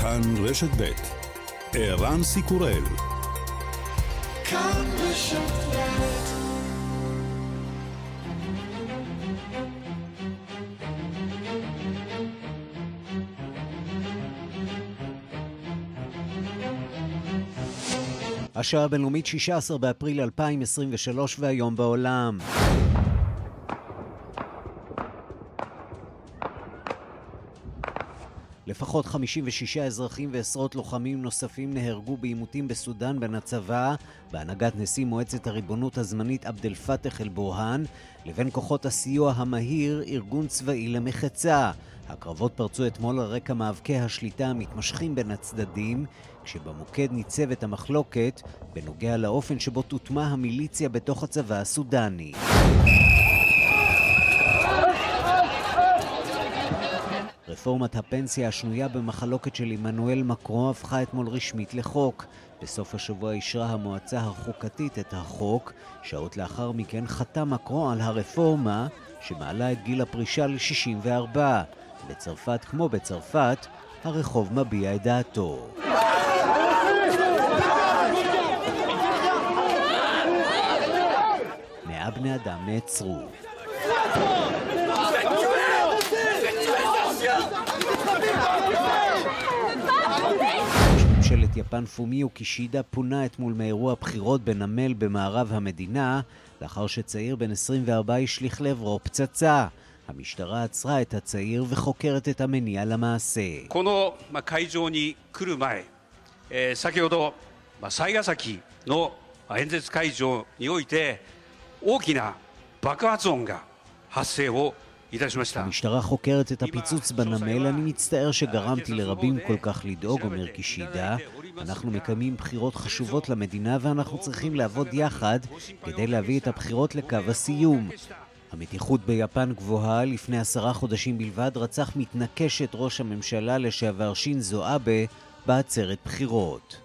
כאן רשת ב' ערן סיקורל כאן רשת השעה הבינלאומית 16 באפריל 2023 והיום בעולם. לפחות 56 אזרחים ועשרות לוחמים נוספים נהרגו בעימותים בסודאן בין הצבא, בהנהגת נשיא מועצת הריבונות הזמנית עבד אל פתח אל-בורהאן, לבין כוחות הסיוע המהיר, ארגון צבאי למחצה. הקרבות פרצו אתמול על רקע מאבקי השליטה המתמשכים בין הצדדים, כשבמוקד ניצבת המחלוקת בנוגע לאופן שבו תוטמע המיליציה בתוך הצבא הסודני. רפורמת הפנסיה השנויה במחלוקת של עמנואל מקרו הפכה אתמול רשמית לחוק. בסוף השבוע אישרה המועצה החוקתית את החוק. שעות לאחר מכן חתם מקרו על הרפורמה שמעלה את גיל הפרישה ל-64. בצרפת, כמו בצרפת, הרחוב מביע את דעתו. מאה בני אדם נעצרו. ממשלת יפן פומיו קישידה פונה אתמול מאירוע בחירות בנמל במערב המדינה, לאחר שצעיר בן 24 השליך לעברו פצצה. המשטרה עצרה את הצעיר וחוקרת את המניע למעשה. この会場に来る前、先ほど雑賀崎の演説会場において大きな爆発音が発生を המשטרה חוקרת את הפיצוץ בנמל, אני מצטער שגרמתי לרבים כל כך לדאוג, אומר קישידה. אנחנו מקיימים בחירות חשובות למדינה ואנחנו צריכים לעבוד יחד כדי להביא את הבחירות לקו הסיום. המתיחות ביפן גבוהה, לפני עשרה חודשים בלבד רצח מתנקשת ראש הממשלה לשעבר שינזו אבה בעצרת בחירות.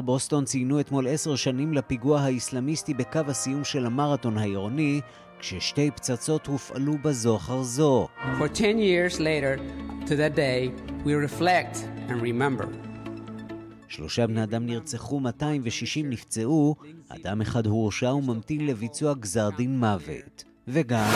בעיר בוסטון ציינו אתמול עשר שנים לפיגוע האיסלאמיסטי בקו הסיום של המרתון העירוני, כששתי פצצות הופעלו בזו אחר זו. For 10 years later to that day, we reflect and remember. שלושה בני אדם נרצחו, 260 נפצעו, אדם אחד הורשע וממתין לביצוע גזר דין מוות. וגם...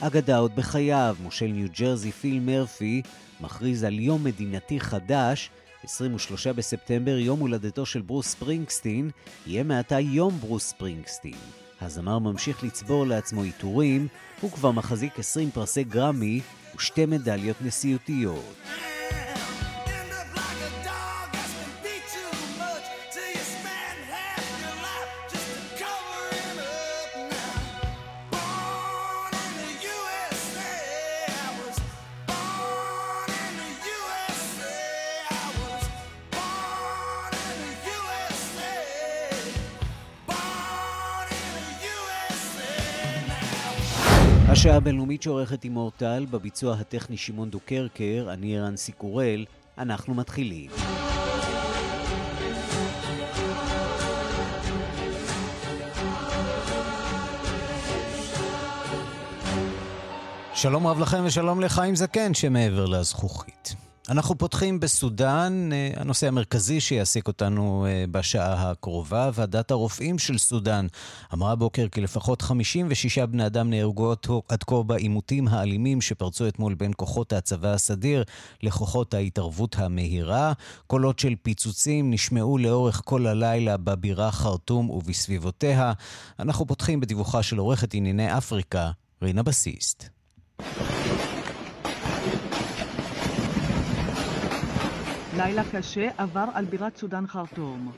אגדה עוד בחייו, מושל ניו ג'רזי פיל מרפי מכריז על יום מדינתי חדש, 23 בספטמבר, יום הולדתו של ברוס ספרינגסטין, יהיה מעתה יום ברוס ספרינגסטין. הזמר ממשיך לצבור לעצמו עיטורים, הוא כבר מחזיק 20 פרסי גרמי ושתי מדליות נשיאותיות. השעה הבינלאומית שעורכת עם אורטל, בביצוע הטכני שמעון דוקרקר, אני ערן סיקורל, אנחנו מתחילים. שלום רב לכם ושלום לחיים זקן שמעבר לזכוכית. אנחנו פותחים בסודאן, אה, הנושא המרכזי שיעסיק אותנו אה, בשעה הקרובה. ועדת הרופאים של סודאן אמרה הבוקר כי לפחות 56 בני אדם נהרגו עד כה בעימותים האלימים שפרצו אתמול בין כוחות הצבא הסדיר לכוחות ההתערבות המהירה. קולות של פיצוצים נשמעו לאורך כל הלילה בבירה חרטום ובסביבותיה. אנחנו פותחים בדיווחה של עורכת ענייני אפריקה, רינה בסיסט. לילה קשה עבר על בירת סודאן חרטום.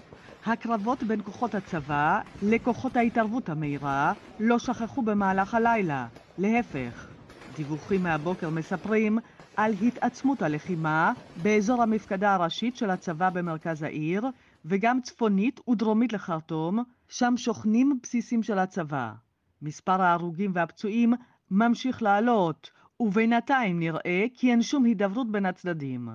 הקרבות בין כוחות הצבא לכוחות ההתערבות המהירה לא שכחו במהלך הלילה, להפך. דיווחים מהבוקר מספרים על התעצמות הלחימה באזור המפקדה הראשית של הצבא במרכז העיר, וגם צפונית ודרומית לחרטום, שם שוכנים בסיסים של הצבא. מספר ההרוגים והפצועים ממשיך לעלות, ובינתיים נראה כי אין שום הידברות בין הצדדים.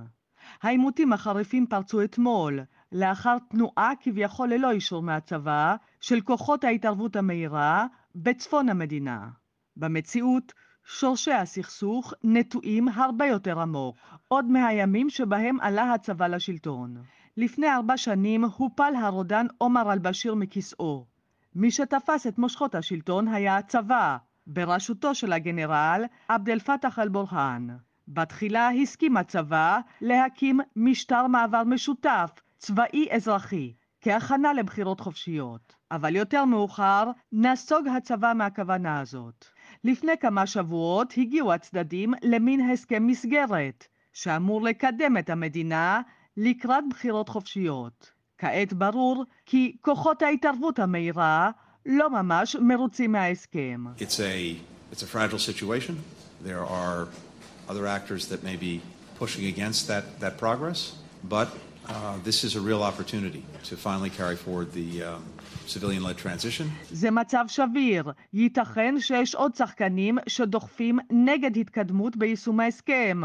העימותים החריפים פרצו אתמול, לאחר תנועה כביכול ללא אישור מהצבא של כוחות ההתערבות המהירה בצפון המדינה. במציאות, שורשי הסכסוך נטועים הרבה יותר עמוק, עוד מהימים שבהם עלה הצבא לשלטון. לפני ארבע שנים הופל הרודן עומר אל-בשיר מכיסאו. מי שתפס את מושכות השלטון היה הצבא, בראשותו של הגנרל עבד אל-פתח אל-בורהאן. בתחילה הסכים הצבא להקים משטר מעבר משותף, צבאי-אזרחי, כהכנה לבחירות חופשיות. אבל יותר מאוחר נסוג הצבא מהכוונה הזאת. לפני כמה שבועות הגיעו הצדדים למין הסכם מסגרת, שאמור לקדם את המדינה לקראת בחירות חופשיות. כעת ברור כי כוחות ההתערבות המהירה לא ממש מרוצים מההסכם. It's a, it's a other actors that may be pushing against that, that progress, but uh, this is a real opportunity to finally carry forward the um, civilian-led transition. זה מצב שביר. ייתכן שיש עוד שחקנים שדוחפים נגד התקדמות ביישום ההסכם.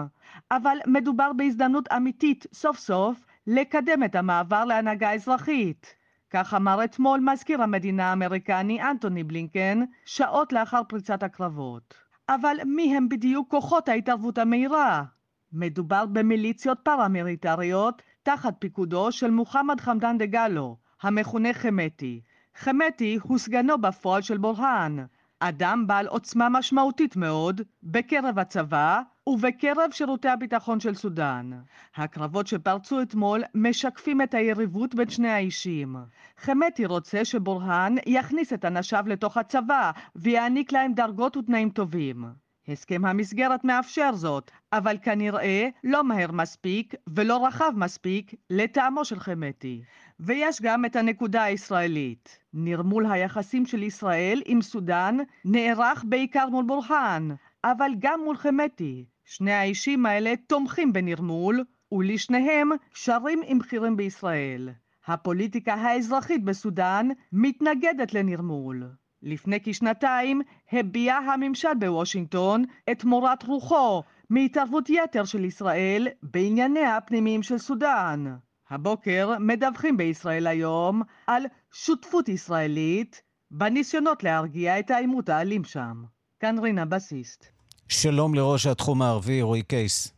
אבל מדובר בהזדמנות אמיתית, סוף סוף, לקדם את המעבר להנהגה אזרחית. כך אמר אתמול מזכיר המדינה האמריקני אנטוני בלינקן, שעות לאחר פריצת הקרבות. אבל מי הם בדיוק כוחות ההתערבות המהירה? מדובר במיליציות פרמיליטריות תחת פיקודו של מוחמד חמדאן דגלו, המכונה חמתי. חמתי הוא סגנו בפועל של בורהאן, אדם בעל עוצמה משמעותית מאוד בקרב הצבא ובקרב שירותי הביטחון של סודאן. הקרבות שפרצו אתמול משקפים את היריבות בין שני האישים. חמתי רוצה שבורהאן יכניס את אנשיו לתוך הצבא ויעניק להם דרגות ותנאים טובים. הסכם המסגרת מאפשר זאת, אבל כנראה לא מהר מספיק ולא רחב מספיק לטעמו של חמתי. ויש גם את הנקודה הישראלית. נרמול היחסים של ישראל עם סודאן נערך בעיקר מול בורהאן, אבל גם מול חמתי. שני האישים האלה תומכים בנרמול, ולשניהם שרים עם בכירים בישראל. הפוליטיקה האזרחית בסודאן מתנגדת לנרמול. לפני כשנתיים הביע הממשל בוושינגטון את מורת רוחו מהתערבות יתר של ישראל בענייניה הפנימיים של סודאן. הבוקר מדווחים בישראל היום על שותפות ישראלית בניסיונות להרגיע את העימות האלים שם. כאן רינה בסיסט. שלום לראש התחום הערבי, רועי קייס.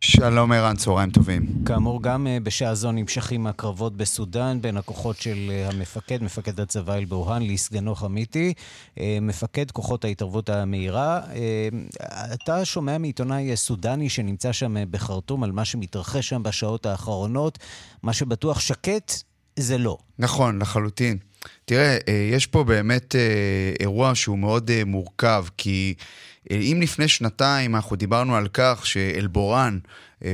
שלום ערן, צהריים טובים. כאמור, גם אה, בשעה זו נמשכים הקרבות בסודאן בין הכוחות של אה, המפקד, מפקד הצבא אל-בורהאן, לסגנו חמיתי, אה, מפקד כוחות ההתערבות המהירה. אתה שומע מעיתונאי סודני שנמצא שם בחרטום על מה שמתרחש שם בשעות האחרונות. מה שבטוח שקט זה לא. נכון, לחלוטין. תראה, יש פה באמת אירוע שהוא מאוד מורכב, כי... אם לפני שנתיים אנחנו דיברנו על כך שאלבורן,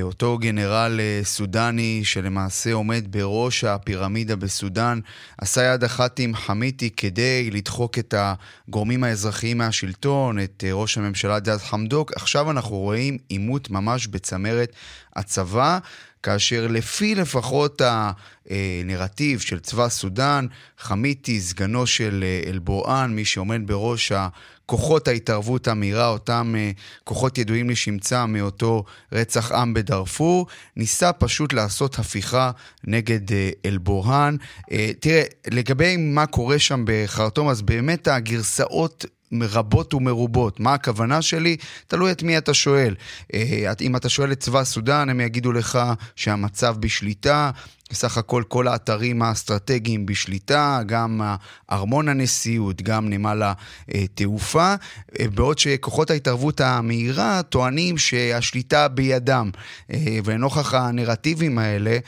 אותו גנרל אה, סודני שלמעשה עומד בראש הפירמידה בסודאן, עשה יד אחת עם חמיתי כדי לדחוק את הגורמים האזרחיים מהשלטון, את אה, ראש הממשלה דאז חמדוק. עכשיו אנחנו רואים עימות ממש בצמרת הצבא. כאשר לפי לפחות הנרטיב של צבא סודאן, חמיתי, סגנו של אלבואן, מי שעומד בראש כוחות ההתערבות המהירה, אותם כוחות ידועים לשמצה מאותו רצח עם בדארפור, ניסה פשוט לעשות הפיכה נגד uh, אל-בורהאן. Uh, תראה, לגבי מה קורה שם בחרטום, אז באמת הגרסאות רבות ומרובות. מה הכוונה שלי? תלוי את מי אתה שואל. אם אתה שואל את צבא סודאן, הם יגידו לך שהמצב בשליטה. בסך הכל כל האתרים האסטרטגיים בשליטה, גם ארמון הנשיאות, גם נמל התעופה, בעוד שכוחות ההתערבות המהירה טוענים שהשליטה בידם. ונוכח הנרטיבים האלה,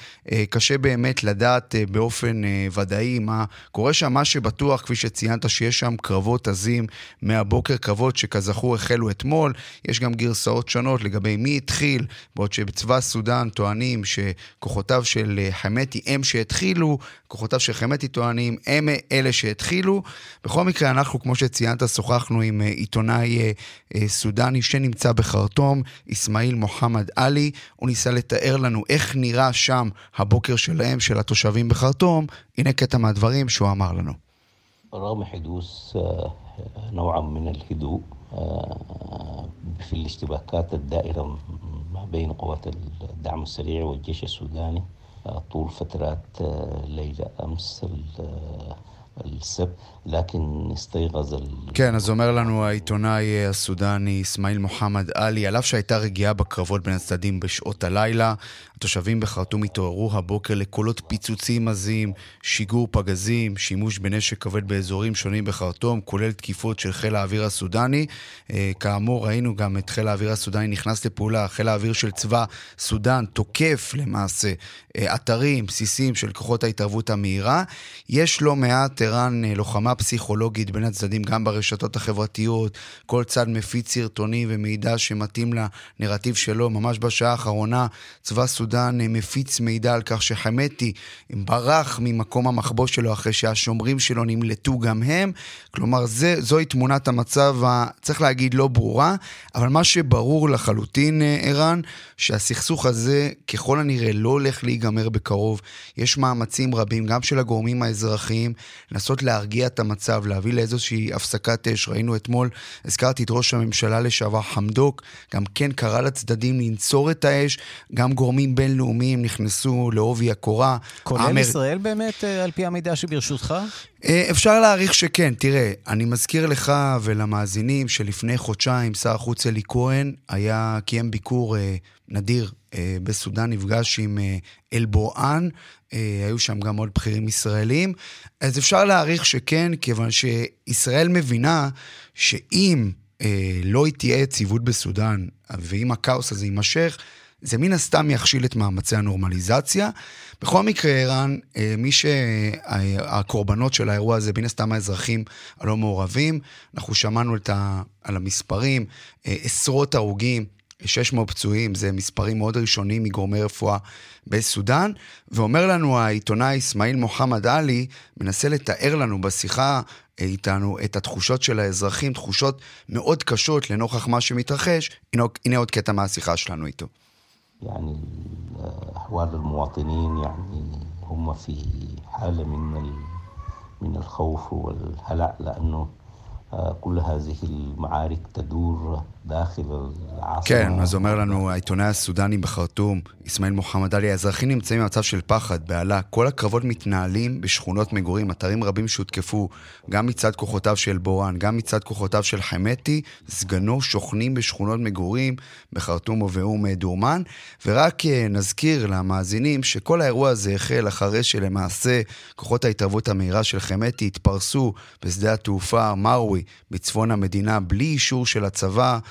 קשה באמת לדעת באופן ודאי מה קורה שם. מה שבטוח, כפי שציינת, שיש שם קרבות עזים מהבוקר, קרבות שכזכור החלו אתמול. יש גם גרסאות שונות לגבי מי התחיל, בעוד שבצבא סודאן טוענים שכוחותיו של חמתי הם שהתחילו, כוחותיו של חמתי טוענים, הם אלה שהתחילו. בכל מקרה, אנחנו, כמו שציינת, שוחחנו עם אה, עיתונאי אה, אה, סודני שנמצא בחרטום, אסמאעיל מוחמד עלי. הוא ניסה לתאר לנו איך נראה שם הבוקר שלהם, של התושבים בחרטום. הנה קטע מהדברים שהוא אמר לנו. رغم حدوث نوعا من الهدوء في الاشتباكات الدائرة بين قوات الدعم السريع والجيش السوداني طول فترات ليلة أمس السبت, لكن استيقظ ال... כן, אז אומר לנו העיתונאי הסודני אסמאעיל מוחמד עלי, על אף שהייתה רגיעה בקרבות בין הצדדים בשעות הלילה, התושבים בחרטום התעוררו הבוקר לקולות פיצוצים עזים, שיגור פגזים, שימוש בנשק כבד באזורים שונים בחרטום, כולל תקיפות של חיל האוויר הסודני. אה, כאמור, ראינו גם את חיל האוויר הסודני נכנס לפעולה, חיל האוויר של צבא סודן תוקף למעשה אה, אתרים, בסיסים של כוחות ההתערבות המהירה. יש לא מעט, ערן, אה, לוחמה פסיכולוגית בין הצדדים, גם ברשתות החברתיות. כל צד מפיץ סרטונים ומידע שמתאים לנרטיב שלו. ממש בשעה האחרונה, צבא. סודאן אה, מפיץ מידע על כך שחמתי ברח ממקום המחבוש שלו אחרי שהשומרים שלו נמלטו גם הם. כלומר, זה, זוהי תמונת המצב, צריך להגיד, לא ברורה, אבל מה שברור לחלוטין, אה, ערן, שהסכסוך הזה ככל הנראה לא הולך להיגמר בקרוב. יש מאמצים רבים, גם של הגורמים האזרחיים, לנסות להרגיע את המצב, להביא לאיזושהי הפסקת אש. ראינו אתמול, הזכרתי את ראש הממשלה לשעבר חמדוק, גם כן קרא לצדדים לנצור את האש, גם גורמים בינלאומיים נכנסו לעובי הקורה. כולל אמר... ישראל באמת, אה, על פי המידע שברשותך? אה, אפשר להעריך שכן. תראה, אני מזכיר לך ולמאזינים שלפני חודשיים שר החוץ אלי כהן היה, קיים ביקור אה, נדיר בסודאן, נפגש עם אה, אלבואן, אה, היו שם גם עוד בכירים ישראלים. אז אפשר להעריך שכן, כיוון שישראל מבינה שאם אה, לא תהיה יציבות בסודאן, ואם הכאוס הזה יימשך, זה מן הסתם יכשיל את מאמצי הנורמליזציה. בכל מקרה, ערן, אה, מי שהקורבנות של האירוע הזה, מן הסתם האזרחים הלא מעורבים, אנחנו שמענו ה... על המספרים, אה, עשרות הרוגים. 600 פצועים, זה מספרים מאוד ראשונים מגורמי רפואה בסודאן, ואומר לנו העיתונאי אסמאעיל מוחמד עלי, מנסה לתאר לנו בשיחה אה, איתנו את התחושות של האזרחים, תחושות מאוד קשות לנוכח מה שמתרחש. הנה, הנה עוד קטע מהשיחה שלנו איתו. يعني أحوال المواطنين يعني هم في حالة من من الخوف والهلع لأنه كل هذه المعارك تدور דאחיל כן, אז אומר לנו העיתונאי הסודני בחרטום, אסמאעיל מוחמד עלי, האזרחים נמצאים במצב של פחד, בהלה. כל הקרבות מתנהלים בשכונות מגורים, אתרים רבים שהותקפו, גם מצד כוחותיו של בורן, גם מצד כוחותיו של חמתי, סגנו שוכנים בשכונות מגורים בחרטום ובאום דורמן. ורק אה, נזכיר למאזינים שכל האירוע הזה החל אחרי שלמעשה כוחות ההתערבות המהירה של חמתי התפרסו בשדה התעופה מרווי בצפון המדינה בלי אישור של הצבא.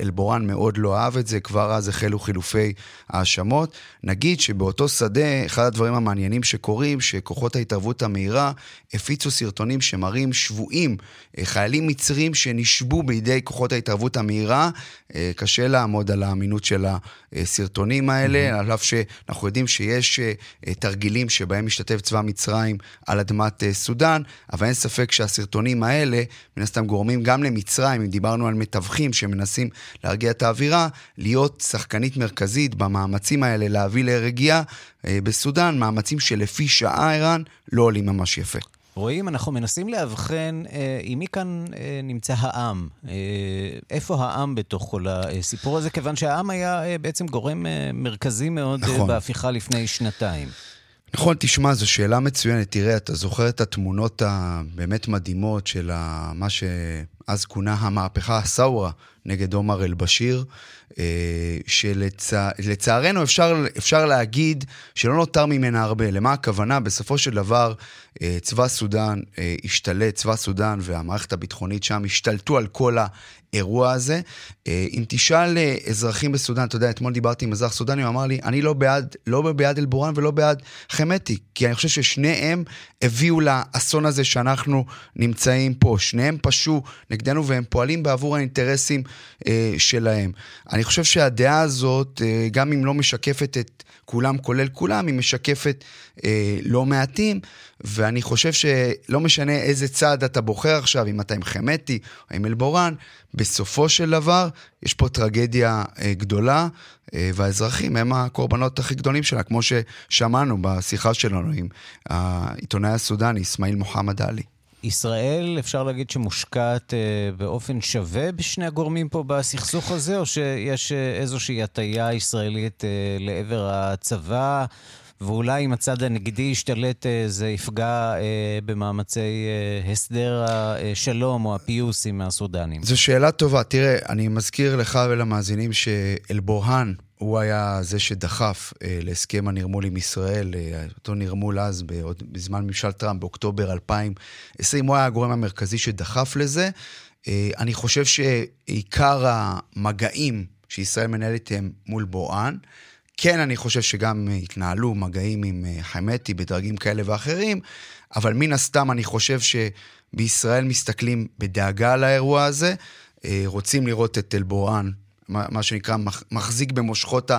אלבורן מאוד לא אהב את זה, כבר אז החלו חילופי האשמות. נגיד שבאותו שדה, אחד הדברים המעניינים שקורים, שכוחות ההתערבות המהירה הפיצו סרטונים שמראים שבויים, אה, חיילים מצרים שנשבו בידי כוחות ההתערבות המהירה. אה, קשה לעמוד על האמינות של הסרטונים האלה, mm-hmm. על אף שאנחנו יודעים שיש אה, תרגילים שבהם משתתף צבא מצרים על אדמת סודאן, אבל אין ספק שהסרטונים האלה, מן הסתם גורמים גם למצרים, אם דיברנו על מתווכים שמנסים מנסים להרגיע את האווירה, להיות שחקנית מרכזית במאמצים האלה להביא לרגיעה אה, בסודאן, מאמצים שלפי שעה, ערן, לא עולים ממש יפה. רואים, אנחנו מנסים לאבחן אה, עם מי כאן אה, נמצא העם. אה, איפה העם בתוך כל הסיפור הזה? כיוון שהעם היה אה, בעצם גורם אה, מרכזי מאוד אה, נכון. אה, בהפיכה לפני שנתיים. נכון, תשמע, זו שאלה מצוינת. תראה, אתה זוכר את התמונות הבאמת מדהימות של מה שאז כונה המהפכה הסאורה נגד עומר אל-בשיר, אה, שלצערנו אפשר, אפשר להגיד שלא נותר ממנה הרבה. למה הכוונה? בסופו של דבר, אה, צבא סודאן אה, השתלט, צבא סודאן והמערכת הביטחונית שם השתלטו על כל האירוע הזה. אם תשאל אזרחים בסודאן, אתה יודע, אתמול דיברתי עם אזרח סודני, הוא אמר לי, אני לא בעד, לא בעד אל-בורן ולא בעד חמתי, כי אני חושב ששניהם הביאו לאסון הזה שאנחנו נמצאים פה. שניהם פשעו נגדנו והם פועלים בעבור האינטרסים אה, שלהם. אני חושב שהדעה הזאת, אה, גם אם לא משקפת את כולם כולל כולם, היא משקפת אה, לא מעטים, ואני חושב שלא משנה איזה צעד אתה בוחר עכשיו, אם אתה עם חמתי או עם אלבורן, בסופו של דבר יש פה טרגדיה אה, גדולה, אה, והאזרחים הם הקורבנות הכי גדולים שלה, כמו ששמענו בשיחה שלנו עם העיתונאי הסודני, אסמאעיל מוחמד עלי. ישראל, אפשר להגיד שמושקעת באופן שווה בשני הגורמים פה בסכסוך הזה, או שיש איזושהי הטיה ישראלית לעבר הצבא? ואולי אם הצד הנגדי ישתלט, זה יפגע אה, במאמצי אה, הסדר השלום או הפיוס עם הסודנים. זו שאלה טובה. תראה, אני מזכיר לך ולמאזינים שאלבורהאן הוא היה זה שדחף אה, להסכם הנרמול עם ישראל, אה, אותו נרמול אז, בעוד, בזמן ממשל טראמפ, באוקטובר 2020, הוא היה הגורם המרכזי שדחף לזה. אה, אני חושב שעיקר המגעים שישראל מנהלת הם מול בוראן. כן, אני חושב שגם התנהלו מגעים עם אה, חמתי בדרגים כאלה ואחרים, אבל מן הסתם אני חושב שבישראל מסתכלים בדאגה על האירוע הזה, אה, רוצים לראות את אלבורן, מה שנקרא, מחזיק במושכות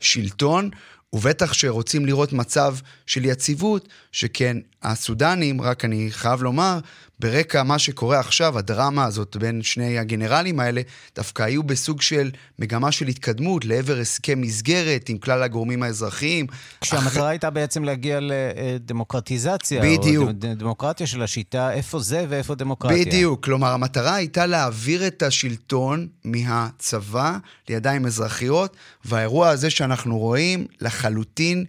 השלטון, ובטח שרוצים לראות מצב של יציבות, שכן הסודנים, רק אני חייב לומר, ברקע מה שקורה עכשיו, הדרמה הזאת בין שני הגנרלים האלה, דווקא היו בסוג של מגמה של התקדמות לעבר הסכם מסגרת עם כלל הגורמים האזרחיים. כשהמטרה אח... הייתה בעצם להגיע לדמוקרטיזציה. בדיוק. או דמוקרטיה של השיטה, איפה זה ואיפה דמוקרטיה. בדיוק. כלומר, המטרה הייתה להעביר את השלטון מהצבא לידיים אזרחיות, והאירוע הזה שאנחנו רואים לחלוטין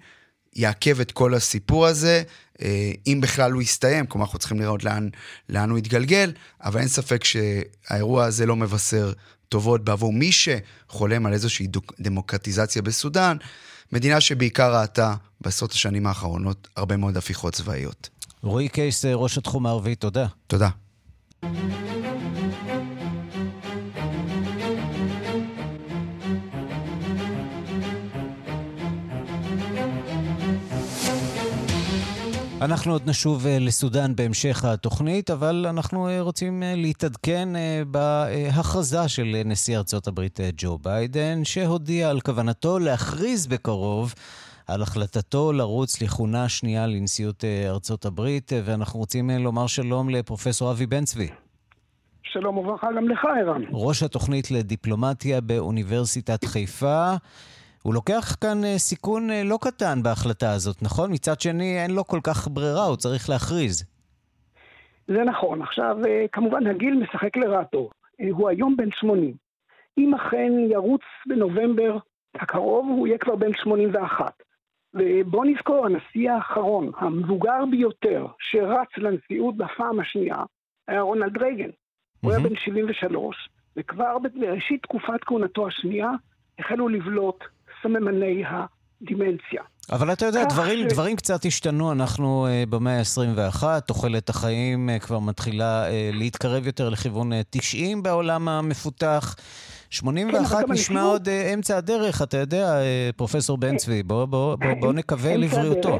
יעכב את כל הסיפור הזה. אה, אם בכלל הוא יסתיים, כלומר אנחנו צריכים לראות לאן, לאן הוא יתגלגל, אבל אין ספק שהאירוע הזה לא מבשר טובות בעבור מי שחולם על איזושהי דמוקרטיזציה בסודאן, מדינה שבעיקר ראתה בעשרות השנים האחרונות הרבה מאוד הפיכות צבאיות. רועי קייס, ראש התחום הערבי, תודה. תודה. אנחנו עוד נשוב אה, לסודאן בהמשך התוכנית, אבל אנחנו אה, רוצים אה, להתעדכן בהכרזה של נשיא ארצות הברית ג'ו ביידן, שהודיע על כוונתו להכריז בקרוב על החלטתו לרוץ לכהונה שנייה לנשיאות ארצות הברית, ואנחנו רוצים לומר שלום לפרופסור אבי בן צבי. שלום וברכה גם לך, ערן. ראש התוכנית לדיפלומטיה באוניברסיטת חיפה. הוא לוקח כאן אה, סיכון אה, לא קטן בהחלטה הזאת, נכון? מצד שני, אין לו כל כך ברירה, הוא צריך להכריז. זה נכון. עכשיו, אה, כמובן, הגיל משחק לרעתו. הוא היום בן 80. אם אכן ירוץ בנובמבר הקרוב, הוא יהיה כבר בן 81. ובוא נזכור, הנשיא האחרון, המבוגר ביותר, שרץ לנשיאות בפעם השנייה, היה רונלד רייגן. Mm-hmm. הוא היה בן 73, וכבר בראשית תקופת כהונתו השנייה החלו לבלוט סממני הדימנציה. אבל אתה יודע, דברים, ש... דברים קצת השתנו. אנחנו uh, במאה ה-21, תוחלת החיים uh, כבר מתחילה uh, להתקרב יותר לכיוון uh, 90 בעולם המפותח. 81 כן, נשמע עוד uh, אמצע הדרך, אתה יודע, uh, פרופסור בן צבי, בוא, בוא, בוא, בוא נקווה לבריאותו.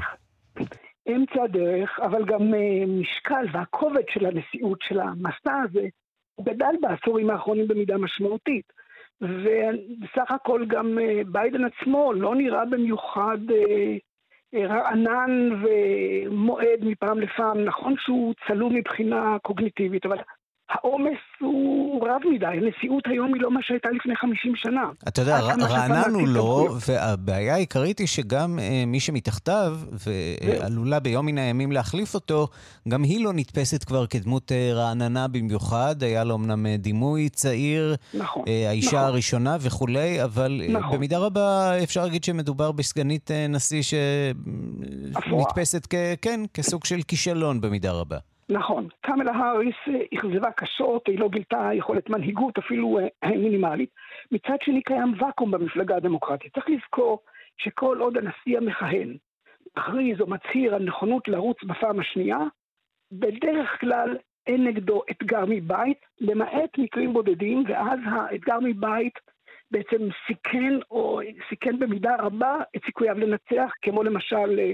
אמצע הדרך, אבל גם uh, משקל והכובד של הנשיאות של המסע הזה, גדל בעשורים האחרונים במידה משמעותית. ובסך הכל גם אה, ביידן עצמו לא נראה במיוחד אה, אה, רענן ומועד מפעם לפעם. נכון שהוא צלול מבחינה קוגניטיבית, אבל העומס הוא רב מדי, הנשיאות היום היא לא מה שהייתה לפני 50 שנה. אתה יודע, רענן הוא לא, והבעיה העיקרית היא שגם uh, מי שמתחתיו, ועלולה ביום מן הימים להחליף אותו, גם היא לא נתפסת כבר כדמות uh, רעננה במיוחד. היה לו אמנם uh, דימוי צעיר, נכון, uh, האישה נכון. הראשונה וכולי, אבל נכון. במידה רבה אפשר להגיד שמדובר בסגנית uh, נשיא שנתפסת כ, כן, כסוג של כישלון במידה רבה. נכון. קמלה האריס אכזבה קשות, היא לא גילתה יכולת מנהיגות אפילו אה, מינימלית. מצד שני קיים ואקום במפלגה הדמוקרטית. צריך לזכור שכל עוד הנשיא המכהן מכריז או מצהיר על נכונות לרוץ בפעם השנייה, בדרך כלל אין נגדו אתגר מבית, למעט מקרים בודדים, ואז האתגר מבית בעצם סיכן או סיכן במידה רבה את סיכוייו לנצח, כמו למשל אה, אה,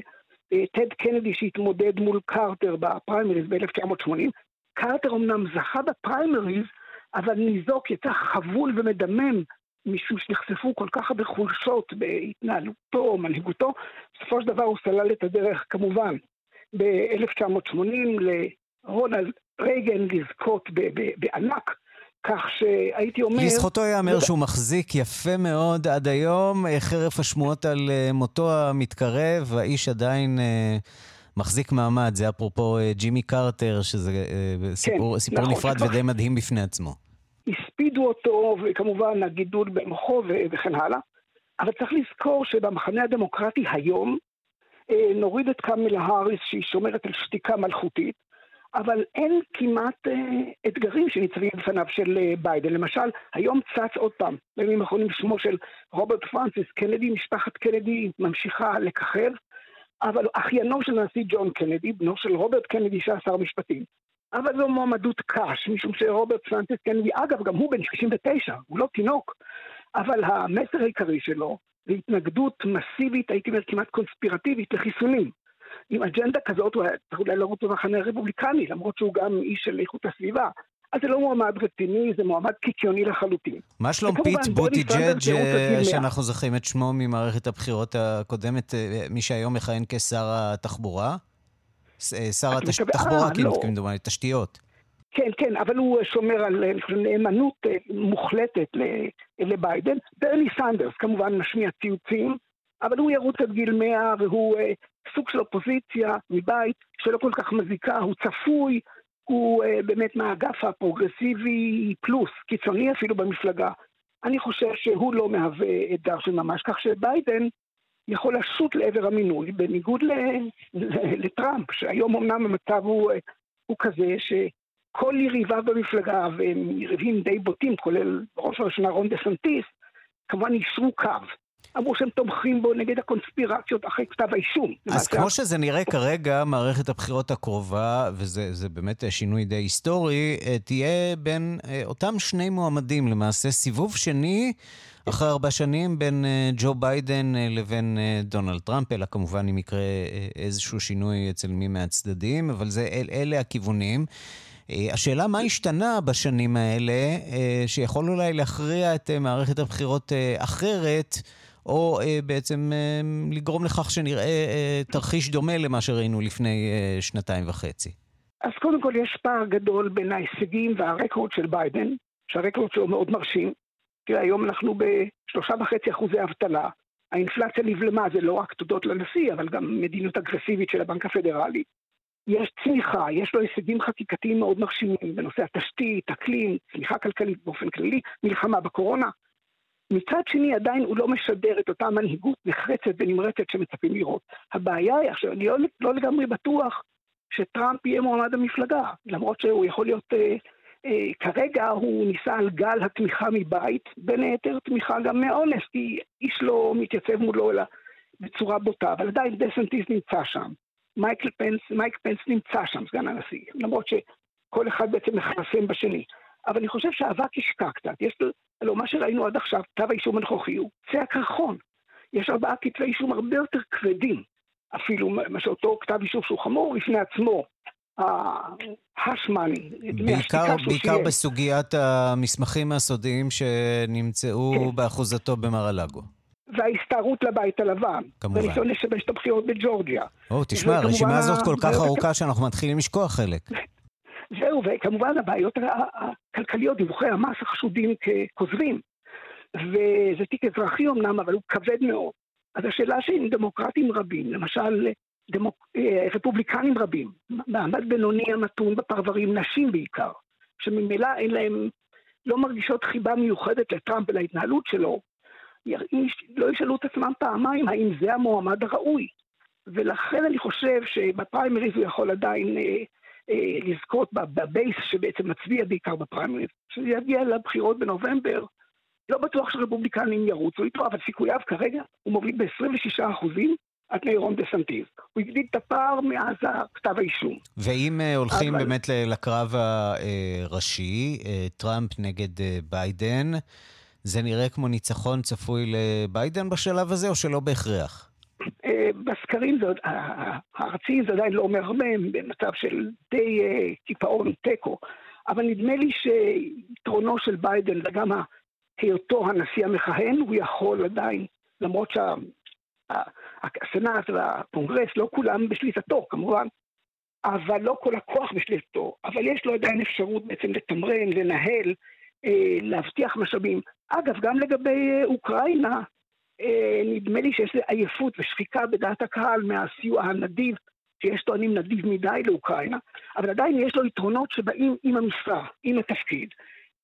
טד קנדי שהתמודד מול קרטר בפריימריז ב-1980. קרטר אמנם זכה בפריימריז, אבל ניזוק יצא חבול ומדמם משום שנחשפו כל כך הרבה חולשות בהתנהלותו או מנהיגותו. בסופו של דבר הוא סלל את הדרך כמובן ב-1980 לרונלד רייגן לזכות בענק כך שהייתי אומר... לזכותו ייאמר שהוא מחזיק יפה מאוד עד היום, חרף השמועות על אה, מותו המתקרב, האיש עדיין אה, מחזיק מעמד, זה אפרופו ג'ימי קרטר, שזה כן, סיפור, סיפור נכון, נפרד ודי מדהים בפני עצמו. הספידו אותו, וכמובן הגידול במוחו וכן הלאה. אבל צריך לזכור שבמחנה הדמוקרטי היום אה, נוריד את קמלה האריס שהיא שומרת על שתיקה מלכותית, אבל אין כמעט אה, אתגרים שניצבים בפניו של אה, ביידן. למשל, היום צץ עוד פעם, בימים האחרונים שמו של רוברט פרנסיס קנדי, משפחת קנדי ממשיכה לככב, אבל אחיינו של הנשיא ג'ון קנדי, בנו של רוברט קנדי שהיה שר המשפטים. אבל זו מועמדות קש, משום שרוברט פרנסיס קנדי, אגב, גם הוא בן 69, הוא לא תינוק, אבל המסר העיקרי שלו זה התנגדות מסיבית, הייתי אומר כמעט קונספירטיבית, לחיסונים. עם אג'נדה כזאת הוא היה צריך אולי לרוץ במחנה הרפובליקני, למרות שהוא גם איש של איכות הסביבה. אז זה לא מועמד רציני, זה מועמד קיקיוני לחלוטין. מה שלום פיט בוטיג'אג' אה, שאנחנו זוכרים את שמו ממערכת הבחירות הקודמת, אה, מי שהיום מכהן כשר התחבורה? אה, שר התחבורה, כאילו, לא. כמדומני, תשתיות. כן, כן, אבל הוא שומר על נאמנות מוחלטת לביידן. ברני סנדרס כמובן משמיע ציוצים, אבל הוא ירוץ עד גיל 100 והוא סוג של אופוזיציה מבית שלא כל כך מזיקה, הוא צפוי, הוא באמת מהאגף הפרוגרסיבי פלוס, קיצוני אפילו במפלגה. אני חושב שהוא לא מהווה אתגר של ממש, כך שביידן יכול לשוט לעבר המינוי, בניגוד לטראמפ, שהיום אמנם המצב הוא, הוא כזה שכל יריביו במפלגה, והם יריבים די בוטים, כולל ראש הראשונה רון דה סנטיס, כמובן יישרו קו. אמרו שהם תומכים בו נגד הקונספירציות אחרי כתב האישום. אז כמו שזה נראה כרגע, מערכת הבחירות הקרובה, וזה באמת שינוי די היסטורי, אה, תהיה בין אה, אותם שני מועמדים, למעשה סיבוב שני אחרי ארבע שנים בין אה, ג'ו ביידן לבין דונלד טראמפ, אלא כמובן אם יקרה איזשהו שינוי אצל מי מהצדדים, אבל זה, אל, אלה הכיוונים. השאלה מה השתנה בשנים האלה, שיכול אולי להכריע את מערכת הבחירות אחרת, או אה, בעצם אה, לגרום לכך שנראה אה, תרחיש דומה למה שראינו לפני אה, שנתיים וחצי? אז קודם כל יש פער גדול בין ההישגים והרקורד של ביידן, שהרקורד שלו מאוד מרשים. תראה, היום אנחנו בשלושה וחצי אחוזי אבטלה. האינפלציה נבלמה, זה לא רק תודות לנשיא, אבל גם מדיניות אגרסיבית של הבנק הפדרלי. יש צמיחה, יש לו הישגים חקיקתיים מאוד מרשימים בנושא התשתית, אקלים, צמיחה כלכלית באופן כללי, מלחמה בקורונה. מצד שני עדיין הוא לא משדר את אותה מנהיגות נחרצת ונמרצת שמצפים לראות. הבעיה היא, עכשיו, אני לא, לא לגמרי בטוח שטראמפ יהיה מועמד המפלגה, למרות שהוא יכול להיות, אה, אה, כרגע הוא ניסה על גל התמיכה מבית, בין היתר תמיכה גם מאונס, כי איש לא מתייצב מולו אלא בצורה בוטה, אבל עדיין דסנטיס נמצא שם. מייקל פנס, מייק פנס נמצא שם, סגן הנשיא, למרות שכל אחד בעצם מכרסם בשני. אבל אני חושב שהאבק ישקע קצת. יש הלוא מה שראינו עד עכשיו, כתב האישום הנוכחי הוא קצה הקרחון. יש ארבעה כתבי אישום הרבה יותר כבדים, אפילו מאשר אותו כתב אישום שהוא חמור בפני עצמו. ההשמאני. בעיקר, בעיקר בסוגיית המסמכים הסודיים שנמצאו כן. באחוזתו במר-הלגו. וההסתערות לבית הלבן. כמובן. וניסיון לשבש את הבחירות בג'ורג'יה. או, תשמע, הרשימה הזאת כל כך ארוכה שאנחנו מתחילים לשכוח חלק. זהו, וכמובן הבעיות הכלכליות, דיווחי המס החשודים ככוזבים. וזה תיק אזרחי אמנם, אבל הוא כבד מאוד. אז השאלה שאם דמוקרטים רבים, למשל דמוק... אה, רפובליקנים רבים, מעמד בינוני המתון בפרברים, נשים בעיקר, שממילא אין להם, לא מרגישות חיבה מיוחדת לטראמפ ולהתנהלות שלו, לא ישאלו את עצמם פעמיים האם זה המועמד הראוי. ולכן אני חושב שבפריימריז הוא יכול עדיין אה, לזכות ב base שבעצם מצביע בעיקר בפריימריז. כשזה יגיע לבחירות בנובמבר, לא בטוח שרפובליקנים ירוצו איתו, אבל סיכוייו כרגע הוא מוביל ב-26 אחוזים על פני רון דה סנטיז. הוא הגדיל את הפער מאז כתב האישום. ואם אה, הולכים אבל... באמת לקרב הראשי, אה, טראמפ נגד ביידן, זה נראה כמו ניצחון צפוי לביידן בשלב הזה, או שלא בהכרח? בסקרים זה עוד, הארציים זה עדיין לא אומר הרבה, הם במצב של די אה, קיפאון תיקו, אבל נדמה לי שיתרונו של ביידן וגם היותו הנשיא המכהן, הוא יכול עדיין, למרות שהסנאט והקונגרס לא כולם בשליטתו כמובן, אבל לא כל הכוח בשליטתו, אבל יש לו עדיין אפשרות בעצם לתמרן, לנהל, אה, להבטיח משאבים. אגב, גם לגבי אה, אוקראינה, נדמה לי שיש עייפות ושחיקה בדעת הקהל מהסיוע הנדיב שיש טוענים נדיב מדי לאוקראינה, אבל עדיין יש לו יתרונות שבאים עם המשרה, עם התפקיד.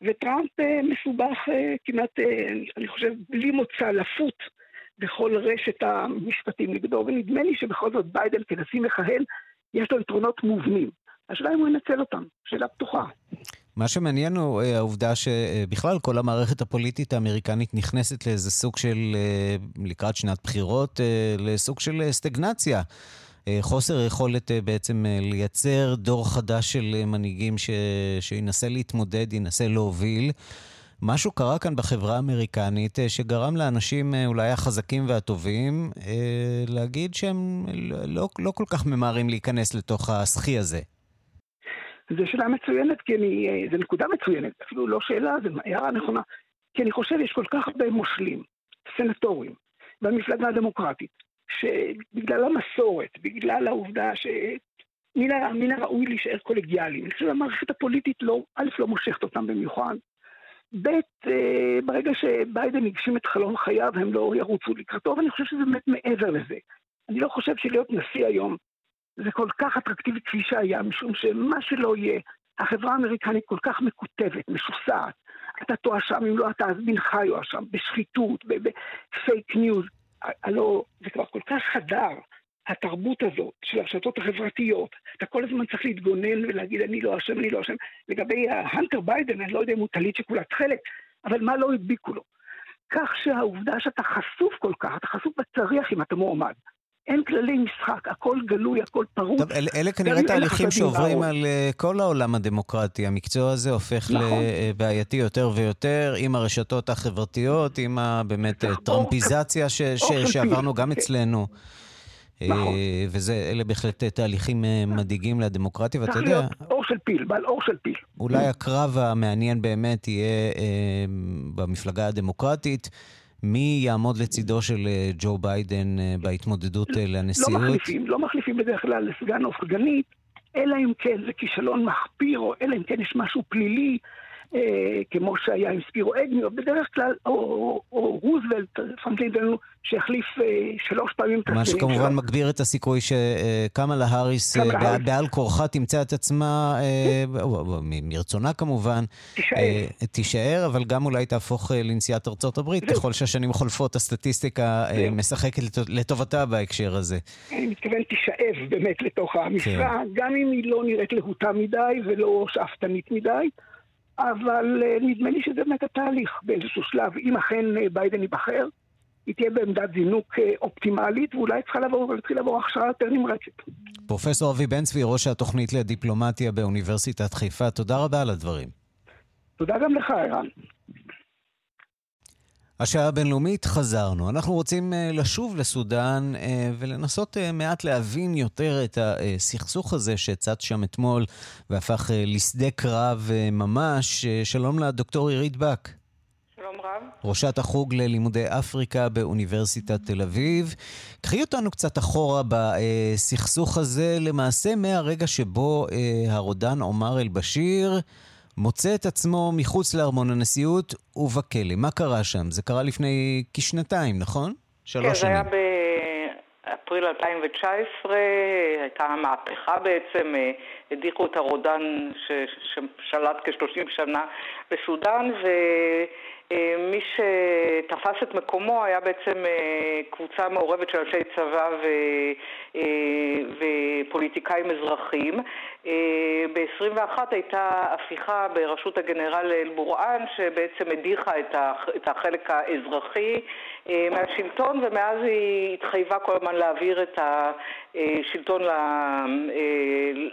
וטראמפ אה, מסובך אה, כמעט, אה, אני חושב, בלי מוצא, לפות בכל רשת המשפטים נגדו, ונדמה לי שבכל זאת ביידן כנשיא מכהן, יש לו יתרונות מובנים. השאלה אם הוא ינצל אותם, שאלה פתוחה. מה שמעניין הוא העובדה שבכלל כל המערכת הפוליטית האמריקנית נכנסת לאיזה סוג של, לקראת שנת בחירות, לסוג של סטגנציה. אה, חוסר יכולת אה, בעצם אה, לייצר דור חדש של מנהיגים ש... שינסה להתמודד, ינסה להוביל. משהו קרה כאן בחברה האמריקנית שגרם לאנשים אולי החזקים והטובים להגיד שהם לא, לא כל כך ממהרים להיכנס לתוך הסחי הזה. זו שאלה מצוינת, כי אני, זו נקודה מצוינת, אפילו לא שאלה, זו הערה נכונה. כי אני חושב, יש כל כך הרבה מושלים, סנטורים, במפלגה הדמוקרטית, שבגלל המסורת, בגלל העובדה שמן הראוי להישאר קולגיאליים. אני חושב שהמערכת הפוליטית לא, א', לא מושכת אותם במיוחד, ב', אה, ברגע שביידן הגשים את חלום חייו, הם לא ירוצו לקראתו, ואני חושב שזה באמת מעבר לזה. אני לא חושב שלהיות נשיא היום זה כל כך אטרקטיבי כפי שהיה, משום שמה שלא יהיה, החברה האמריקנית כל כך מקוטבת, משוסעת. אתה תואשם, אם לא אתה, אז בנך יואשם, בשחיתות, ב fake news. הלוא זה כבר כל כך חדר, התרבות הזאת של הרשתות החברתיות. אתה כל הזמן צריך להתגונן ולהגיד אני לא אשם, אני לא אשם. לגבי ההנטר ביידן, אני לא יודע אם הוא טלית שכולה תכלת, אבל מה לא הדביקו לו? כך שהעובדה שאתה חשוף כל כך, אתה חשוף בצריח אם אתה מועמד. אין כללי משחק, הכל גלוי, הכל פרוץ. טוב, אל, אלה כנראה תהליכים שעוברים על uh, כל העולם הדמוקרטי. המקצוע הזה הופך נכון. לבעייתי יותר ויותר עם הרשתות החברתיות, עם באמת נכון. טראמפיזציה ש, ש, שעברנו גם אצלנו. נכון. וזה, אלה בהחלט תהליכים מדאיגים לדמוקרטיה, ואתה יודע... צריך להיות אור של פיל, בעל אור של פיל. אולי הקרב המעניין באמת יהיה אה, במפלגה הדמוקרטית. מי יעמוד לצידו של אה, ג'ו ביידן אה, בהתמודדות אה, לא לנשיאות? לא מחליפים, לא מחליפים בדרך כלל לסגן או סגנית, אלא אם כן זה כישלון מחפיר, או אלא אם כן יש משהו פלילי. אה, כמו שהיה עם ספירו אגני, או בדרך כלל, או, או, או רוזוולט, פרנקלין דנו, שהחליף אה, שלוש פעמים את הסגנים שלו. מה שכמובן מגביר את הסיכוי האריס אה, בעל כורחה תמצא את עצמה, אה, מרצונה כמובן, תישאר. אה, תישאר, אבל גם אולי תהפוך אה, לנשיאת ארצות הברית, ככל שהשנים חולפות, הסטטיסטיקה אה, משחקת לטובתה בהקשר הזה. אני מתכוון תישאב באמת לתוך המשרה, כן. גם אם היא לא נראית להוטה מדי ולא שאפתנית מדי. אבל אה, נדמה לי שזה באמת התהליך באיזשהו שלב. אם אכן אה, ביידן ייבחר, היא תהיה בעמדת זינוק אה, אופטימלית, ואולי צריכה לעבור, להתחיל לעבור הכשרה יותר נמרצת. פרופסור אבי בן צבי, ראש התוכנית לדיפלומטיה באוניברסיטת חיפה, תודה רבה על הדברים. תודה גם לך, ערן. השעה הבינלאומית חזרנו. אנחנו רוצים uh, לשוב לסודאן uh, ולנסות uh, מעט להבין יותר את הסכסוך הזה שצץ שם אתמול והפך לשדה קרב ממש. שלום לדוקטור עירית בק. שלום רב. ראשת החוג ללימודי אפריקה באוניברסיטת תל אביב. קחי אותנו קצת אחורה בסכסוך הזה, למעשה מהרגע שבו הרודן עומר אל-בשיר מוצא את עצמו מחוץ לארמון הנשיאות ובכלא. מה קרה שם? זה קרה לפני כשנתיים, נכון? שלוש כן, שנים. כן, זה היה באפריל 2019, הייתה מהפכה בעצם, אה, הדיחו את הרודן ששלט כ-30 שנה בסודאן, ו... אה, שתפס את מקומו היה בעצם אה, קבוצה מעורבת של אנשי צבא ו... ופוליטיקאים אזרחיים. ב-21 הייתה הפיכה בראשות הגנרל אל-בוראן שבעצם הדיחה את החלק האזרחי מהשלטון ומאז היא התחייבה כל הזמן להעביר את השלטון,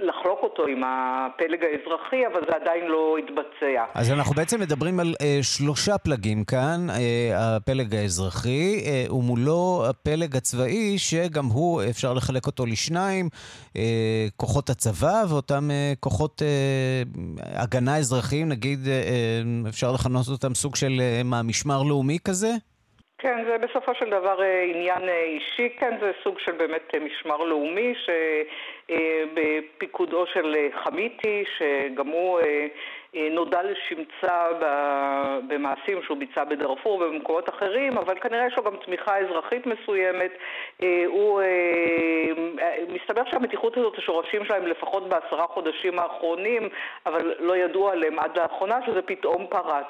לחלוק אותו עם הפלג האזרחי אבל זה עדיין לא התבצע. אז אנחנו בעצם מדברים על שלושה פלגים כאן, אה, הפלג האזרחי, אה, ומולו הפלג הצבאי, שגם הוא, אפשר לחלק אותו לשניים, אה, כוחות הצבא ואותם כוחות הגנה אזרחיים, נגיד, אפשר לכנות אותם סוג של מה, משמר לאומי כזה? כן, זה בסופו של דבר עניין אישי, כן, זה סוג של באמת משמר לאומי שבפיקודו של חמיתי, שגם הוא אה, נודע לשמצה במעשים שהוא ביצע בדארפור ובמקומות אחרים, אבל כנראה יש לו גם תמיכה אזרחית מסוימת. אה, הוא אה, מסתבר שהמתיחות הזאת, השורשים שלהם לפחות בעשרה חודשים האחרונים, אבל לא ידעו עליהם עד לאחרונה, שזה פתאום פרץ.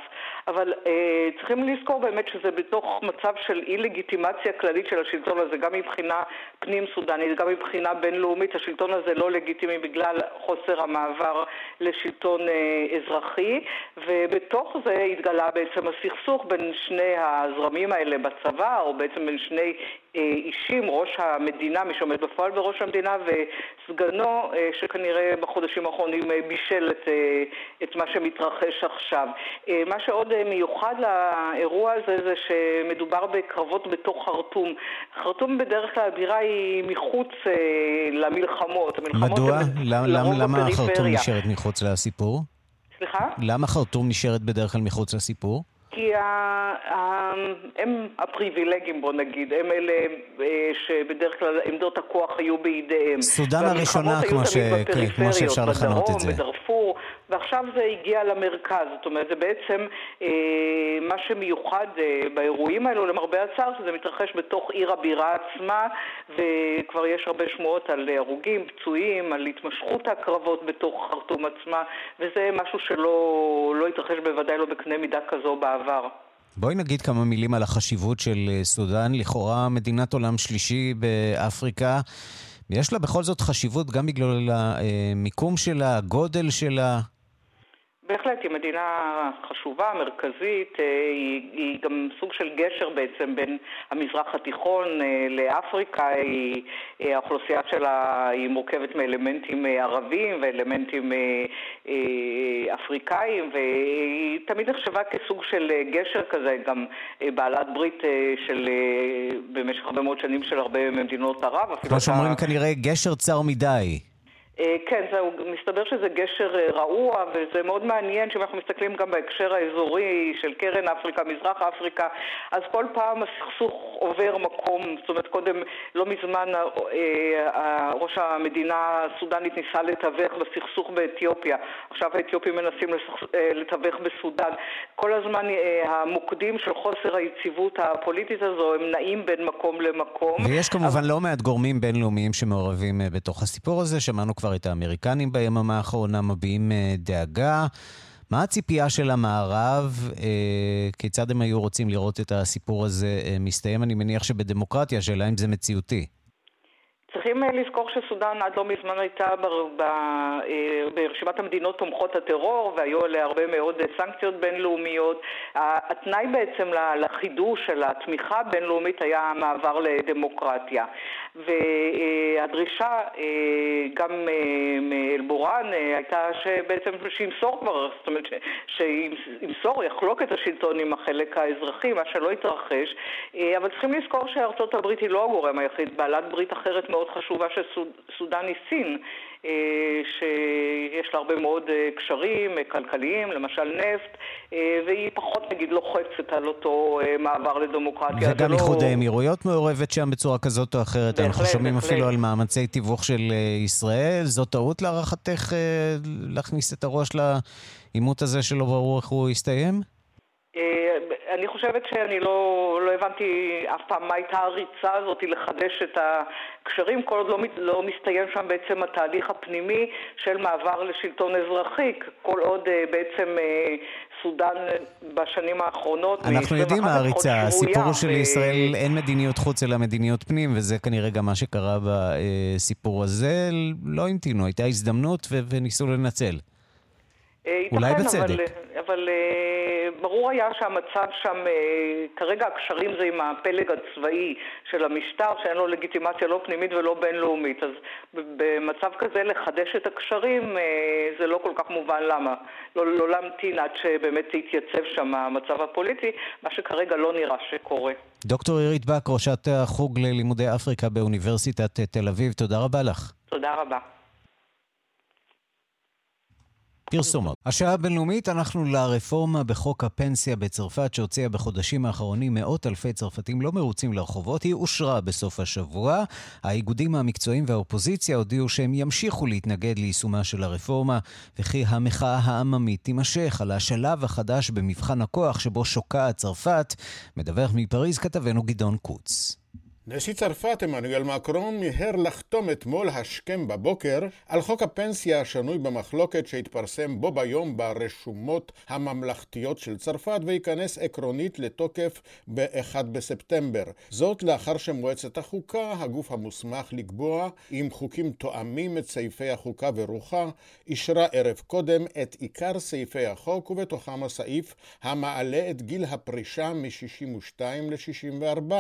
אבל אה, צריכים לזכור באמת שזה בתוך מצב של אי לגיטימציה כללית של השלטון הזה, גם מבחינה פנים סודנית, גם מבחינה בינלאומית, השלטון הזה לא לגיטימי בגלל חוסר המעבר לשלטון אה, אזרחי, ובתוך זה התגלה בעצם הסכסוך בין שני הזרמים האלה בצבא, או בעצם בין שני אה, אישים, ראש המדינה, מי שעומד בפועל בראש המדינה, וסגנו, אה, שכנראה בחודשים האחרונים אה, בישל את, את מה שמתרחש עכשיו. מה שעוד מיוחד לאירוע הזה זה שמדובר בקרבות בתוך חרטום. חרטום בדרך כלל הבירה היא מחוץ למלחמות. מדוע? למה, למה חרטום נשארת מחוץ לסיפור? סליחה? למה חרטום נשארת בדרך כלל מחוץ לסיפור? כי הם הפריבילגים, בוא נגיד, הם אלה אה, שבדרך כלל עמדות הכוח היו בידיהם. סודן הראשונה, כמו, ש... כמו שאפשר לכנות את זה. בדרום, בדארפור, ועכשיו זה הגיע למרכז. זאת אומרת, זה בעצם אה, מה שמיוחד אה, באירועים האלו, למרבה הצער, שזה מתרחש בתוך עיר הבירה עצמה, וכבר יש הרבה שמועות על הרוגים, פצועים, על התמשכות הקרבות בתוך חרטום עצמה, וזה משהו שלא לא התרחש בוודאי לא בקנה מידה כזו בעבר. בואי נגיד כמה מילים על החשיבות של אה, סודאן, לכאורה מדינת עולם שלישי באפריקה. יש לה בכל זאת חשיבות גם בגלל המיקום שלה, הגודל שלה. בהחלט, היא מדינה חשובה, מרכזית, אה, היא, היא גם סוג של גשר בעצם בין המזרח התיכון אה, לאפריקה, היא, אה, האוכלוסייה שלה היא מורכבת מאלמנטים ערבים ואלמנטים אפריקאים, והיא תמיד נחשבה כסוג של גשר כזה, גם בעלת ברית של, במשך הרבה מאוד שנים של הרבה ממדינות ערב. כמו שאומרים כנראה גשר צר מדי. אה, כן, זהו, מסתבר שזה גשר אה, רעוע, וזה מאוד מעניין שאם אנחנו מסתכלים גם בהקשר האזורי של קרן אפריקה, מזרח אפריקה, אז כל פעם הסכסוך עובר מקום, זאת אומרת, קודם, לא מזמן אה, ראש המדינה הסודנית ניסה לתווך בסכסוך באתיופיה, עכשיו האתיופים מנסים לתווך בסודן. כל הזמן המוקדים של חוסר היציבות הפוליטית הזו, הם נעים בין מקום למקום. ויש כמובן אבל... לא מעט גורמים בינלאומיים שמעורבים בתוך הסיפור הזה, שמענו כבר את האמריקנים ביממה האחרונה מביעים אה, דאגה. מה הציפייה של המערב? אה, כיצד הם היו רוצים לראות את הסיפור הזה אה, מסתיים? אני מניח שבדמוקרטיה, שאלה אם זה מציאותי. צריכים לזכור שסודאן עד לא מזמן הייתה בר, ב, ברשימת המדינות תומכות הטרור והיו עליה הרבה מאוד סנקציות בינלאומיות. התנאי בעצם לחידוש של התמיכה הבינלאומית היה המעבר לדמוקרטיה. והדרישה אה, גם מאלבורן הייתה שבעצם שימסור כבר, זאת אומרת שימסור, יחלוק את השלטון עם החלק האזרחי, מה שלא התרחש. אבל צריכים לזכור שארצות הברית היא לא הגורם היחיד, בעלת ברית אחרת מאוד חשובה של סודאן היא סין, אה, שיש לה הרבה מאוד אה, קשרים אה, כלכליים, למשל נפט, והיא פחות נגיד לוחצת על אותו מעבר לדמוקרטיה. וגם לא- איחוד לא... האמירויות מעורבת שם בצורה כזאת או אחרת. בהחלט, אנחנו שומעים בהחלט. אפילו על מאמצי תיווך של ישראל. זו טעות להערכתך להכניס את הראש לעימות הזה שלא ברור איך הוא יסתיים? אני חושבת שאני לא, לא הבנתי אף פעם מה הייתה הריצה הזאת לחדש את הקשרים, כל עוד לא, לא מסתיים שם בעצם התהליך הפנימי של מעבר לשלטון אזרחי, כל עוד uh, בעצם uh, סודאן בשנים האחרונות... אנחנו יודעים מה הריצה, הסיפור הוא שלישראל ו... אין מדיניות חוץ אלא מדיניות פנים, וזה כנראה גם מה שקרה בסיפור הזה. לא המתינו, הייתה הזדמנות ו- וניסו לנצל. אולי בצדק. אבל, אבל ברור היה שהמצב שם, אה, כרגע הקשרים זה עם הפלג הצבאי של המשטר, שאין לו לגיטימציה לא פנימית ולא בינלאומית. אז במצב כזה לחדש את הקשרים אה, זה לא כל כך מובן למה. לא, לא להמתין עד שבאמת יתייצב שם המצב הפוליטי, מה שכרגע לא נראה שקורה. דוקטור עירית בק, ראשת החוג ללימודי אפריקה באוניברסיטת תל אביב, תודה רבה לך. תודה רבה. פרסומות. השעה הבינלאומית, אנחנו לרפורמה בחוק הפנסיה בצרפת שהוציאה בחודשים האחרונים מאות אלפי צרפתים לא מרוצים לרחובות. היא אושרה בסוף השבוע. האיגודים המקצועיים והאופוזיציה הודיעו שהם ימשיכו להתנגד ליישומה של הרפורמה, וכי המחאה העממית תימשך על השלב החדש במבחן הכוח שבו שוקעת צרפת. מדווח מפריז כתבנו גדעון קוץ. נשיא צרפת עמנואל מקרון מיהר לחתום אתמול השכם בבוקר על חוק הפנסיה השנוי במחלוקת שהתפרסם בו ביום ברשומות הממלכתיות של צרפת וייכנס עקרונית לתוקף ב-1 בספטמבר. זאת לאחר שמועצת החוקה, הגוף המוסמך לקבוע אם חוקים תואמים את סעיפי החוקה ורוחה, אישרה ערב קודם את עיקר סעיפי החוק ובתוכם הסעיף המעלה את גיל הפרישה מ-62 ל-64,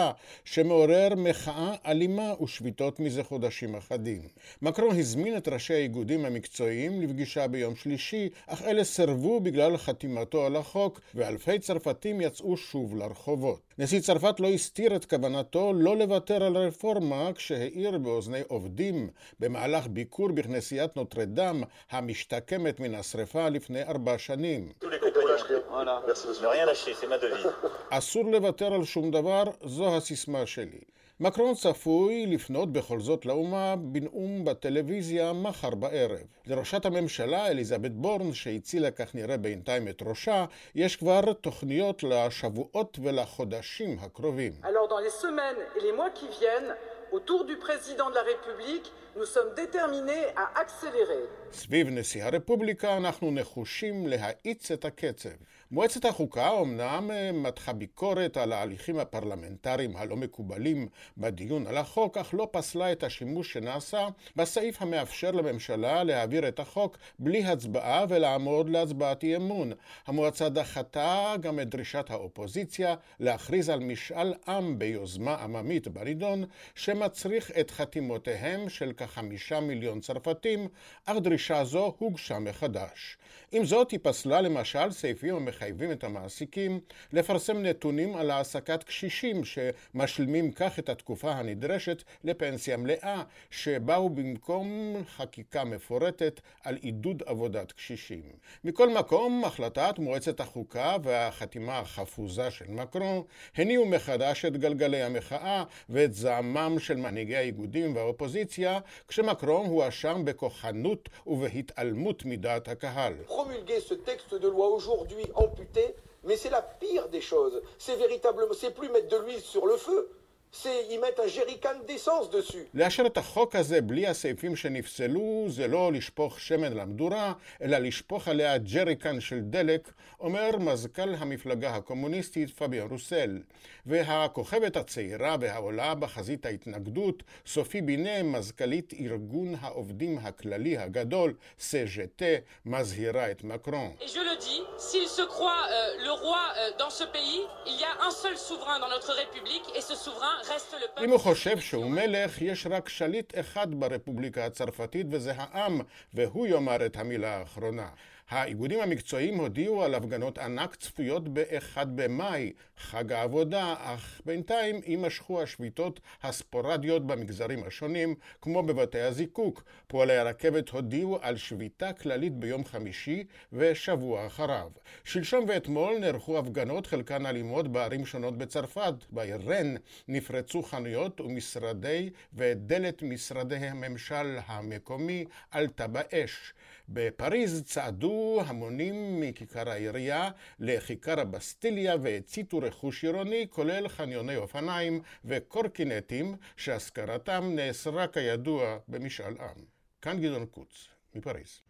שמעורר מחאה אלימה ושביתות מזה חודשים אחדים. מקרון הזמין את ראשי האיגודים המקצועיים לפגישה ביום שלישי, אך אלה סירבו בגלל חתימתו על החוק, ואלפי צרפתים יצאו שוב לרחובות. נשיא צרפת לא הסתיר את כוונתו לא לוותר על הרפורמה כשהעיר באוזני עובדים במהלך ביקור בכנסיית נוטרדם המשתקמת מן השרפה לפני ארבע שנים. אסור לוותר על שום דבר, זו הסיסמה שלי. מקרון צפוי לפנות בכל זאת לאומה בנאום בטלוויזיה מחר בערב. לראשת הממשלה אליזבת בורן, שהצילה כך נראה בינתיים את ראשה, יש כבר תוכניות לשבועות ולחודשים הקרובים. autour du président de la République, nous sommes déterminés à accélérer. סביב נשיא הרפובליקה אנחנו נחושים להאיץ את הקצב. מועצת החוקה אמנם אה, מתחה ביקורת על ההליכים הפרלמנטריים הלא מקובלים בדיון על החוק, אך לא פסלה את השימוש שנעשה בסעיף המאפשר לממשלה להעביר את החוק בלי הצבעה ולעמוד להצבעת אי אמון. המועצה דחתה גם את דרישת האופוזיציה להכריז על משאל עם ביוזמה עממית בנידון, שמצריך את חתימותיהם של כחמישה מיליון צרפתים, אך דרישה זו הוגשה מחדש. עם זאת, היא פסלה למשל סעיפים המחייבים את המעסיקים לפרסם נתונים על העסקת קשישים שמשלימים כך את התקופה הנדרשת לפנסיה מלאה, שבאו במקום חקיקה מפורטת על עידוד עבודת קשישים. מכל מקום, החלטת מועצת החוקה והחתימה החפוזה של מקרון הניעו מחדש את גלגלי המחאה ואת זעמם של מנהיגי האיגודים והאופוזיציה, כשמקרון הואשם בכוחנות ובהתעלמות מדעת הקהל. ce texte de loi aujourd'hui mais c'est la pire des choses. C'est véritablement, c'est plus mettre de l'huile sur le feu, לאשר את החוק הזה בלי הסעיפים שנפסלו זה לא לשפוך שמן למדורה, אלא לשפוך עליה ג'ריקן של דלק, אומר מזכ"ל המפלגה הקומוניסטית פביאן רוסל. והכוכבת הצעירה והעולה בחזית ההתנגדות, סופי בינה, מזכ"לית ארגון העובדים הכללי הגדול, CGT, מזהירה את מקרון. S'il se croit euh, le roi euh, dans ce pays, il y a un seul souverain dans notre République et ce souverain אם הוא חושב שהוא מלך, יש רק שליט אחד ברפובליקה הצרפתית וזה העם, והוא יאמר את המילה האחרונה. האיגודים המקצועיים הודיעו על הפגנות ענק צפויות ב-1 במאי, חג העבודה, אך בינתיים יימשכו השביתות הספורדיות במגזרים השונים, כמו בבתי הזיקוק. פועלי הרכבת הודיעו על שביתה כללית ביום חמישי ושבוע אחריו. שלשום ואתמול נערכו הפגנות, חלקן אלימות, בערים שונות בצרפת. בעיר רן נפרצו חנויות ומשרדי ודלת משרדי הממשל המקומי עלתה באש. בפריז צעדו המונים מכיכר העירייה לכיכר הבסטיליה והציתו רכוש עירוני, כולל חניוני אופניים וקורקינטים, שהשכרתם נאסרה כידוע במשאל עם. כאן גדעון קוץ, מפריז.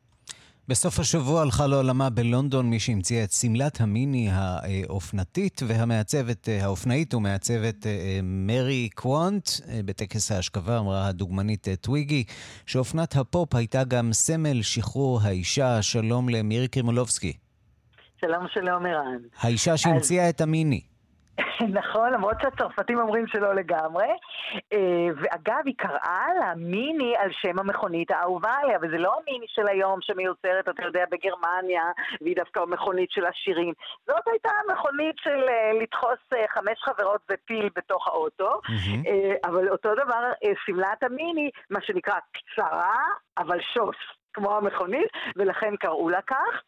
בסוף השבוע הלכה לעולמה בלונדון מי שהמציאה את שמלת המיני האופנתית והמעצבת, האופנאית ומעצבת אה, מרי קוונט. אה, בטקס ההשכבה אמרה הדוגמנית אה, טוויגי שאופנת הפופ הייתה גם סמל שחרור האישה. שלום למירי קרימולובסקי. שלום שלום ערן. האישה שהמציאה אז... את המיני. נכון, למרות שהצרפתים אומרים שלא לגמרי. אה, ואגב, היא קראה לה מיני על שם המכונית האהובה עליה, וזה לא המיני של היום שמיוצרת, אתה יודע, בגרמניה, והיא דווקא המכונית של השירים. זאת הייתה המכונית של אה, לדחוס אה, חמש חברות ופיל בתוך האוטו, אבל אותו דבר, שמלת המיני, מה שנקרא קצרה, אבל שוס. כמו המכונית, ולכן קראו לה כך.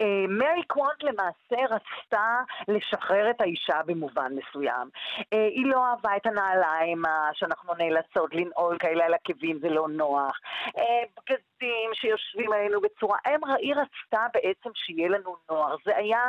אה, מרי קוונט למעשה רצתה לשחרר את האישה במובן מסוים. אה, היא לא אהבה את הנעליים שאנחנו נאלצות לנעול כאלה על עקבים, זה לא נוח. אה, סטודנטים שיושבים עלינו בצורה, הם, היא רצתה בעצם שיהיה לנו נוער. זה היה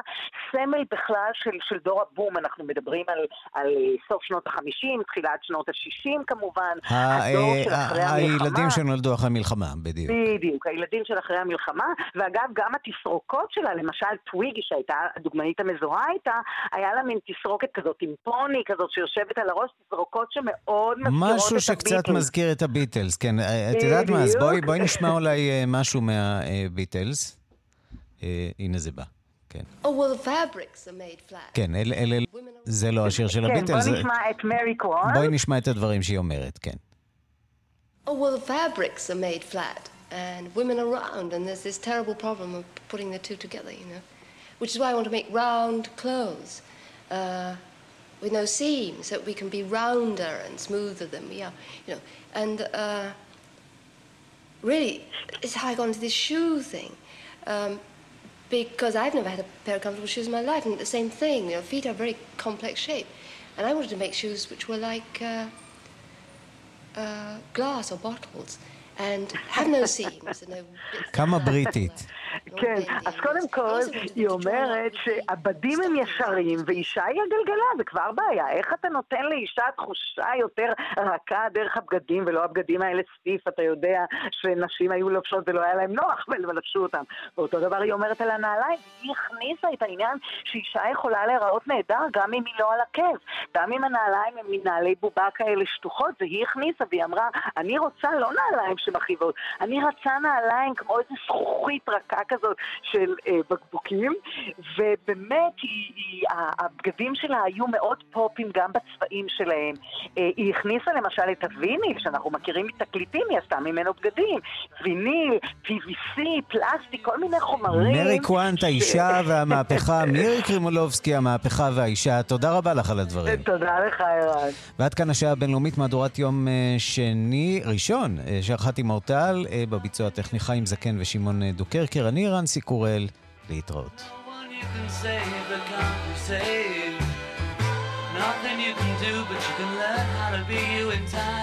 סמל בכלל של, של דור הבום, אנחנו מדברים על, על סוף שנות ה-50, תחילת שנות ה-60 כמובן, הדור של אחרי המלחמה. הילדים שנולדו אחרי המלחמה, בדיוק. בדיוק, הילדים של אחרי המלחמה, ואגב, גם התסרוקות שלה, למשל טוויגי, שהייתה הדוגמנית המזוהה איתה, היה לה מין תסרוקת כזאת עם פוני כזאת שיושבת על הראש, תסרוקות שמאוד מזכירות את הביטלס. משהו שקצת מזכיר את הביטלס, כן. את יודעת מה, אז בואי, בואי נשמע אולי אה, משהו מהביטלס. אה, הנה זה בא. כן. Oh, well, the fabrics are made flat. כן, אלה, אל, אל, זה לא השיר של הביטלס. כן, בוא נשמע את מרי קרון. בואי נשמע את הדברים שהיא אומרת, כן. Oh, well, the fabrics are made flat, and women around, and there's this terrible problem of putting the two together, you know. Which is why I want to make round clothes uh, with no seams, so we can be rounder and smoother than we are, you know. And uh, really, it's how I got into this shoe thing. Um, because I've never had a pair of comfortable shoes in my life, and the same thing, you know, feet are very complex shape. And I wanted to make shoes which were like uh, uh, glass or bottles, כמה בריטית. כן, אז קודם כל, היא אומרת שהבדים הם ישרים, ואישה היא הגלגלה, זה כבר בעיה. איך אתה נותן לאישה תחושה יותר רכה דרך הבגדים, ולא הבגדים האלה סטיף, אתה יודע שנשים היו לובשות ולא היה להם נוח ולבשו אותם. ואותו דבר היא אומרת על הנעליים, היא הכניסה את העניין שאישה יכולה להיראות נהדר גם אם היא לא על עקב. גם אם הנעליים הם מנעלי בובה כאלה שטוחות, והיא הכניסה, והיא אמרה, אני רוצה לא נעליים שמכאיבות, אני רצה נעליים כמו איזה זכוכית רכה כזאת של אה, בקבוקים, ובאמת היא, היא, הבגדים שלה היו מאוד פופים גם בצבעים שלהם. אה, היא הכניסה למשל את הוויניל, שאנחנו מכירים מתקליטים, היא עשתה ממנו בגדים. ויניל, PVC, פלסטיק, כל מיני חומרים. מרי קוואנט, האישה והמהפכה, מירי קרימולובסקי, המהפכה והאישה, תודה רבה לך על הדברים. תודה לך, ערן. ועד כאן השעה הבינלאומית, מהדורת יום אה, שני, ראשון, שערכת עם אורטל, בביצוע הטכני חיים זקן ושמעון דוקרקר. אני רנסי קורל, להתראות. Nothing you can do, but you can learn how to be you in time.